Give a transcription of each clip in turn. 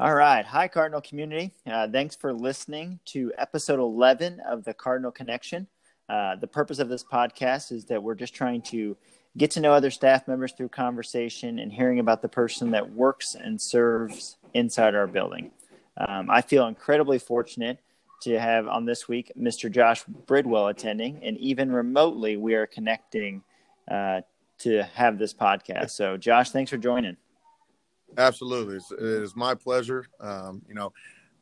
All right. Hi, Cardinal community. Uh, thanks for listening to episode 11 of the Cardinal Connection. Uh, the purpose of this podcast is that we're just trying to get to know other staff members through conversation and hearing about the person that works and serves inside our building. Um, I feel incredibly fortunate to have on this week Mr. Josh Bridwell attending, and even remotely, we are connecting uh, to have this podcast. So, Josh, thanks for joining. Absolutely, it's, it is my pleasure. Um, you know,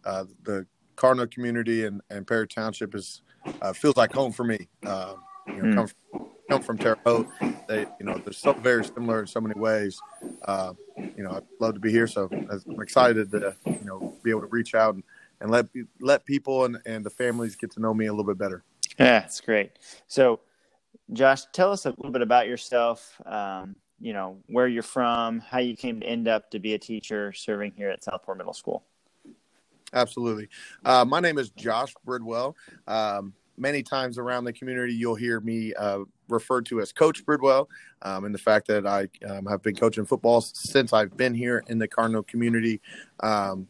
uh, the Cardinal community and, and Perry Township is uh, feels like home for me. Uh, you know, mm. come from, come from Terre Haute. They, you know, they're so very similar in so many ways. Uh, you know, I'd love to be here. So I'm excited to, you know, be able to reach out and, and let let people and, and the families get to know me a little bit better. Yeah, that's great. So, Josh, tell us a little bit about yourself. Um, you know, where you're from, how you came to end up to be a teacher serving here at Southport Middle School. Absolutely. Uh, my name is Josh Bridwell. Um, many times around the community, you'll hear me uh, referred to as Coach Bridwell, um, and the fact that I um, have been coaching football since I've been here in the Cardinal community. Um,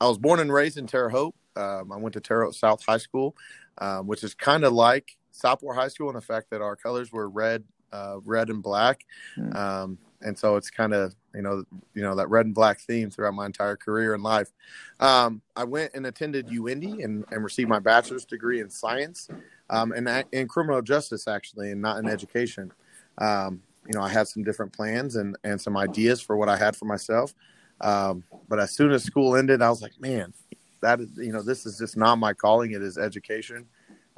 I was born and raised in Terre Haute. Um, I went to Terre Haute South High School, um, which is kind of like Southport High School and the fact that our colors were red, uh, red and black. Mm and so it's kind of you know you know that red and black theme throughout my entire career and life. Um, I went and attended UIndy and, and received my bachelor's degree in science um, and in criminal justice actually, and not in education. Um, you know, I had some different plans and and some ideas for what I had for myself. Um, but as soon as school ended, I was like, man, that is you know this is just not my calling. It is education.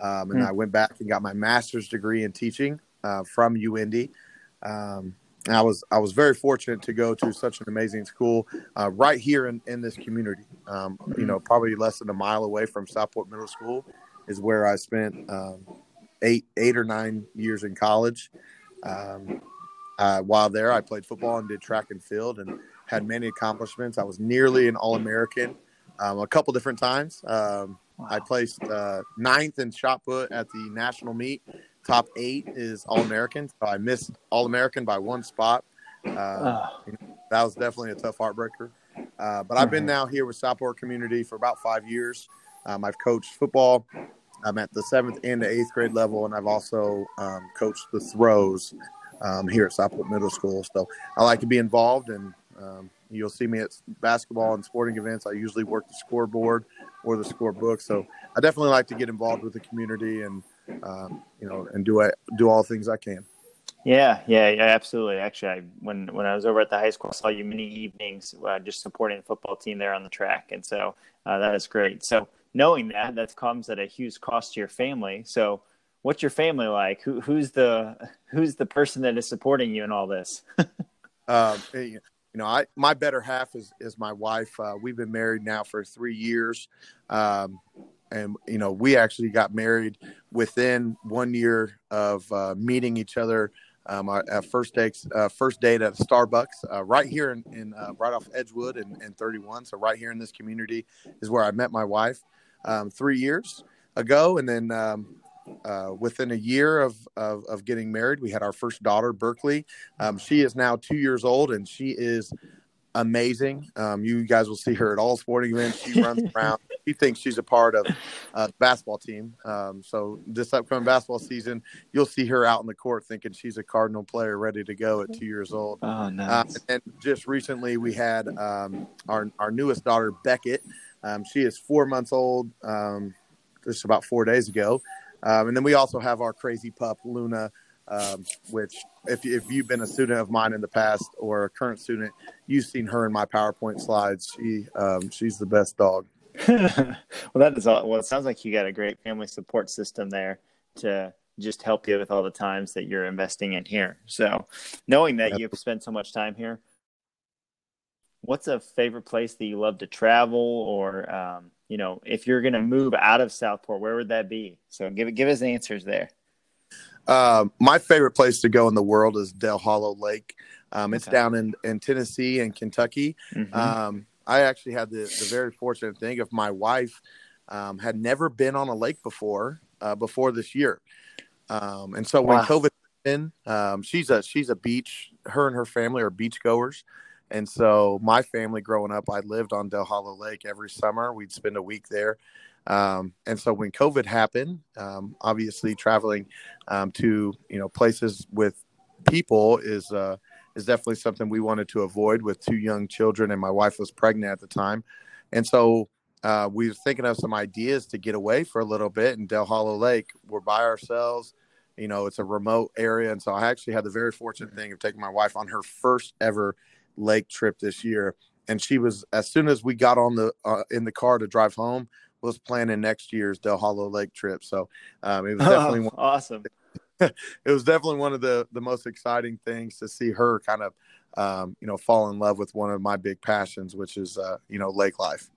Um, and mm. I went back and got my master's degree in teaching uh, from UIndy. Um, I was I was very fortunate to go to such an amazing school uh, right here in, in this community. Um, you know, probably less than a mile away from Southport Middle School is where I spent um, eight eight or nine years in college. Um, uh, while there, I played football and did track and field and had many accomplishments. I was nearly an All American um, a couple different times. Um, I placed uh, ninth in shot put at the national meet top eight is All American. So I missed All American by one spot. Uh, that was definitely a tough heartbreaker. Uh, but I've been mm-hmm. now here with Southport Community for about five years. Um, I've coached football. I'm at the seventh and the eighth grade level, and I've also um, coached the throws um, here at Southport Middle School. So I like to be involved, and um, you'll see me at basketball and sporting events. I usually work the scoreboard or the scorebook. So I definitely like to get involved with the community and um, you know, and do I do all things I can. Yeah, yeah, yeah, absolutely. Actually, I, when when I was over at the high school, I saw you many evenings uh, just supporting the football team there on the track, and so uh, that is great. So knowing that that comes at a huge cost to your family. So what's your family like? Who, who's the who's the person that is supporting you in all this? um, you know, I my better half is is my wife. Uh, we've been married now for three years. Um, and you know we actually got married within one year of uh, meeting each other um, our, our first date uh, first date at Starbucks uh, right here in, in uh, right off Edgewood and, and 31 so right here in this community is where I met my wife um, three years ago. And then um, uh, within a year of, of, of getting married we had our first daughter Berkeley. Um, she is now two years old and she is amazing. Um, you guys will see her at all sporting events. She runs around. She thinks she's a part of uh, the basketball team. Um, so this upcoming basketball season, you'll see her out in the court thinking she's a Cardinal player ready to go at two years old. Oh, uh, nice. Uh, and just recently, we had um, our our newest daughter Beckett. Um, she is four months old. Um, just about four days ago, um, and then we also have our crazy pup Luna um, which if, if you've been a student of mine in the past or a current student, you've seen her in my PowerPoint slides. She um, she's the best dog. well, that is all. Well, it sounds like you got a great family support system there to just help you with all the times that you're investing in here. So, knowing that yep. you've spent so much time here, what's a favorite place that you love to travel, or um, you know, if you're going to move out of Southport, where would that be? So, give give us answers there. Uh, my favorite place to go in the world is Dale Hollow Lake. Um, it's okay. down in, in Tennessee and Kentucky. Mm-hmm. Um, I actually had the, the very fortunate thing of my wife um, had never been on a lake before uh, before this year, um, and so when wow. COVID in, um, she's a she's a beach. Her and her family are beach goers, And so my family growing up, I lived on Dale Hollow Lake every summer. We'd spend a week there. Um, and so when COVID happened, um, obviously traveling um, to you know places with people is uh, is definitely something we wanted to avoid with two young children, and my wife was pregnant at the time, and so uh, we were thinking of some ideas to get away for a little bit in Dale Hollow Lake. We're by ourselves, you know, it's a remote area, and so I actually had the very fortunate thing of taking my wife on her first ever lake trip this year, and she was as soon as we got on the uh, in the car to drive home was planning next year's Dale Hollow Lake trip. So um, it was definitely oh, awesome. it was definitely one of the the most exciting things to see her kind of um, you know fall in love with one of my big passions, which is uh, you know lake life.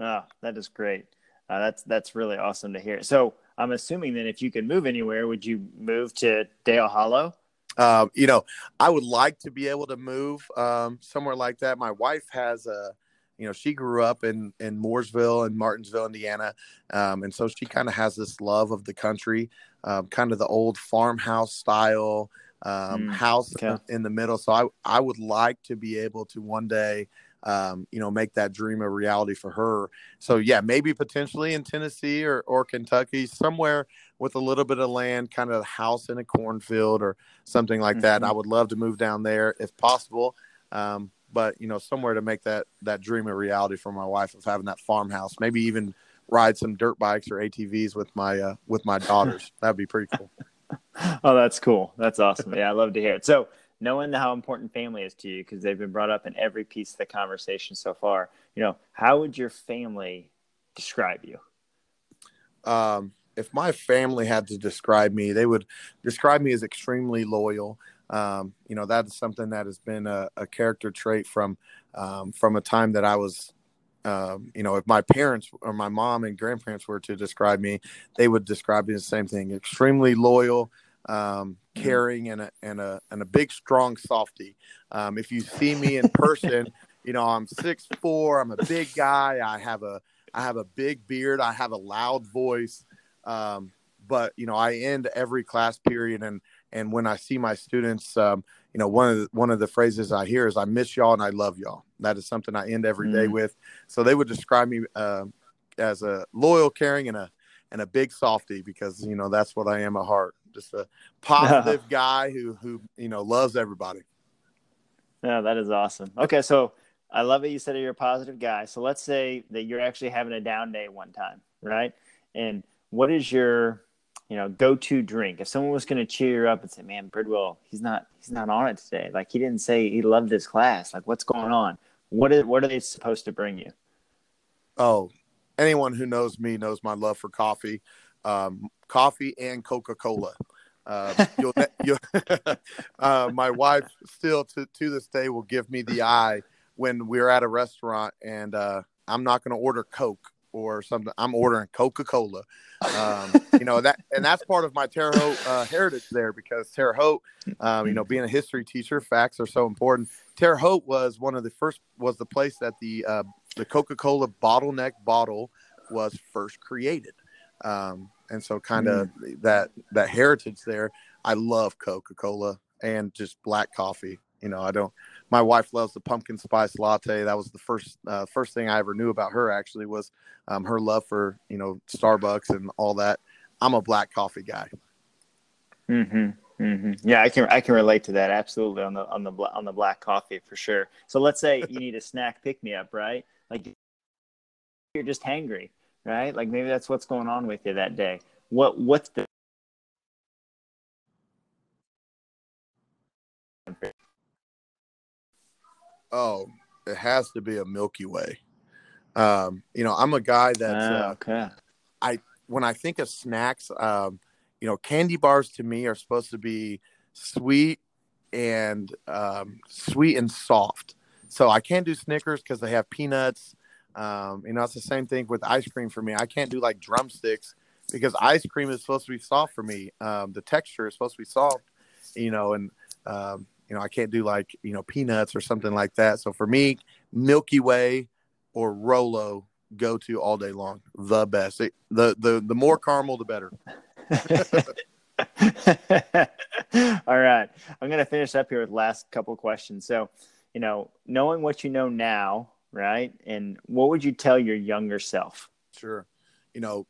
Oh, that is great. Uh, that's that's really awesome to hear. So I'm assuming that if you could move anywhere, would you move to Dale Hollow? Um, you know, I would like to be able to move um, somewhere like that. My wife has a you know she grew up in in mooresville and martinsville indiana um, and so she kind of has this love of the country um, kind of the old farmhouse style um, mm, house okay. in the middle so i i would like to be able to one day um, you know make that dream a reality for her so yeah maybe potentially in tennessee or, or kentucky somewhere with a little bit of land kind of a house in a cornfield or something like mm-hmm. that i would love to move down there if possible um, but you know somewhere to make that that dream a reality for my wife of having that farmhouse maybe even ride some dirt bikes or atvs with my uh, with my daughters. That'd be pretty cool. Oh that's cool. That's awesome. Yeah i love to hear it. So knowing how important family is to you because they've been brought up in every piece of the conversation so far you know how would your family describe you? Um, if my family had to describe me they would describe me as extremely loyal um, you know, that's something that has been a, a character trait from um, from a time that I was. Um, you know, if my parents or my mom and grandparents were to describe me, they would describe me the same thing: extremely loyal, um, mm-hmm. caring, and a and a and a big, strong softy. Um, if you see me in person, you know I'm six four. I'm a big guy. I have a I have a big beard. I have a loud voice. Um, but you know, I end every class period and and when I see my students, um, you know, one of the, one of the phrases I hear is "I miss y'all and I love y'all." That is something I end every day mm. with. So they would describe me uh, as a loyal, caring, and a and a big softy because you know that's what I am at heart. Just a positive guy who who you know loves everybody. Yeah, that is awesome. Okay, so I love it. You said you're a positive guy. So let's say that you're actually having a down day one time, right? And what is your you know, go to drink. If someone was going to cheer you up and say, "Man, Bridwell, he's not he's not on it today. Like he didn't say he loved his class. Like what's going on? What is what are they supposed to bring you?" Oh, anyone who knows me knows my love for coffee, um, coffee and Coca Cola. Uh, you'll, you'll uh, my wife still to to this day will give me the eye when we're at a restaurant and uh, I'm not going to order Coke or something. I'm ordering Coca Cola. Um, you know that, and that's part of my Terre Haute uh, heritage there because Terre Haute, um, you know, being a history teacher, facts are so important. Terre Haute was one of the first was the place that the uh, the Coca Cola bottleneck bottle was first created, um, and so kind of mm. that that heritage there. I love Coca Cola and just black coffee. You know, I don't my wife loves the pumpkin spice latte. That was the first uh, first thing I ever knew about her. Actually, was um, her love for you know Starbucks and all that. I'm a black coffee guy. Hmm. hmm Yeah, I can I can relate to that absolutely on the on the on the black coffee for sure. So let's say you need a snack pick me up, right? Like you're just hangry, right? Like maybe that's what's going on with you that day. What what's the Oh, it has to be a Milky Way. Um, you know, I'm a guy that's oh, uh. I when I think of snacks, um, you know, candy bars to me are supposed to be sweet and um, sweet and soft. So I can't do Snickers because they have peanuts. Um, you know, it's the same thing with ice cream for me. I can't do like drumsticks because ice cream is supposed to be soft for me. Um, the texture is supposed to be soft, you know, and um, you know, I can't do like, you know, peanuts or something like that. So for me, Milky Way or Rolo go to all day long. The best. It, the the the more caramel the better. all right. I'm going to finish up here with last couple questions. So, you know, knowing what you know now, right? And what would you tell your younger self? Sure. You know,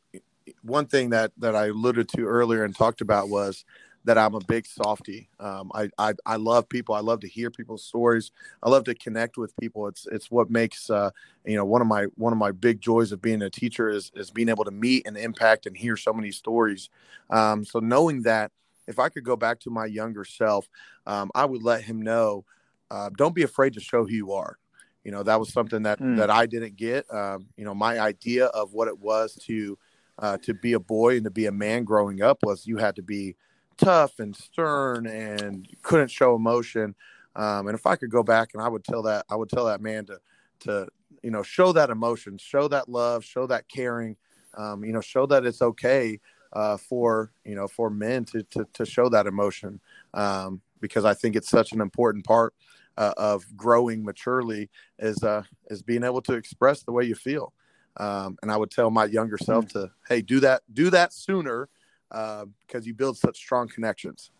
one thing that that I alluded to earlier and talked about was that I'm a big softy. Um, I, I, I love people. I love to hear people's stories. I love to connect with people. It's it's what makes uh, you know one of my one of my big joys of being a teacher is is being able to meet and impact and hear so many stories. Um, so knowing that, if I could go back to my younger self, um, I would let him know, uh, don't be afraid to show who you are. You know that was something that mm. that I didn't get. Um, you know my idea of what it was to uh, to be a boy and to be a man growing up was you had to be tough and stern and couldn't show emotion. Um, and if I could go back and I would tell that, I would tell that man to, to, you know, show that emotion, show that love, show that caring, um, you know, show that it's okay uh, for, you know, for men to, to, to show that emotion. Um, because I think it's such an important part uh, of growing maturely is, uh, is being able to express the way you feel. Um, and I would tell my younger self mm. to, Hey, do that, do that sooner because uh, you build such strong connections.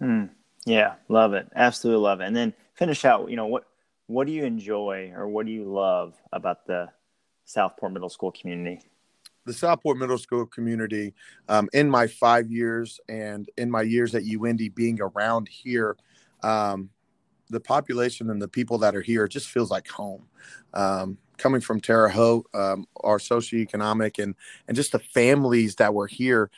Hmm. Yeah, love it. Absolutely love it. And then finish out. You know what? What do you enjoy or what do you love about the Southport Middle School community? The Southport Middle School community, um, in my five years and in my years at UIndy being around here, um, the population and the people that are here just feels like home. Um, coming from Terre Haute, um, our socioeconomic and and just the families that were here.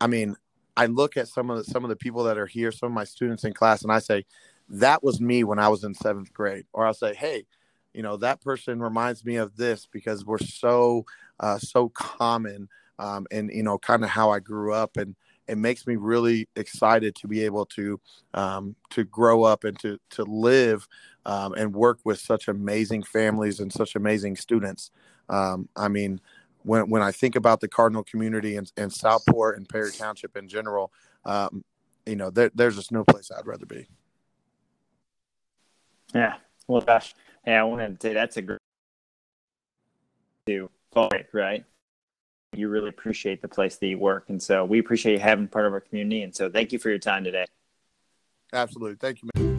I mean, I look at some of the, some of the people that are here, some of my students in class, and I say, that was me when I was in seventh grade. Or I'll say, hey, you know, that person reminds me of this because we're so uh, so common, um, and you know, kind of how I grew up and it makes me really excited to be able to um, to grow up and to to live um, and work with such amazing families and such amazing students. Um, I mean, when when I think about the Cardinal community and, and Southport and Perry Township in general, um, you know, there, there's just no place I'd rather be. Yeah. Well, gosh, Hey, I wanted to say that's a great to right? You really appreciate the place that you work. And so we appreciate you having part of our community. And so thank you for your time today. Absolutely. Thank you. Man.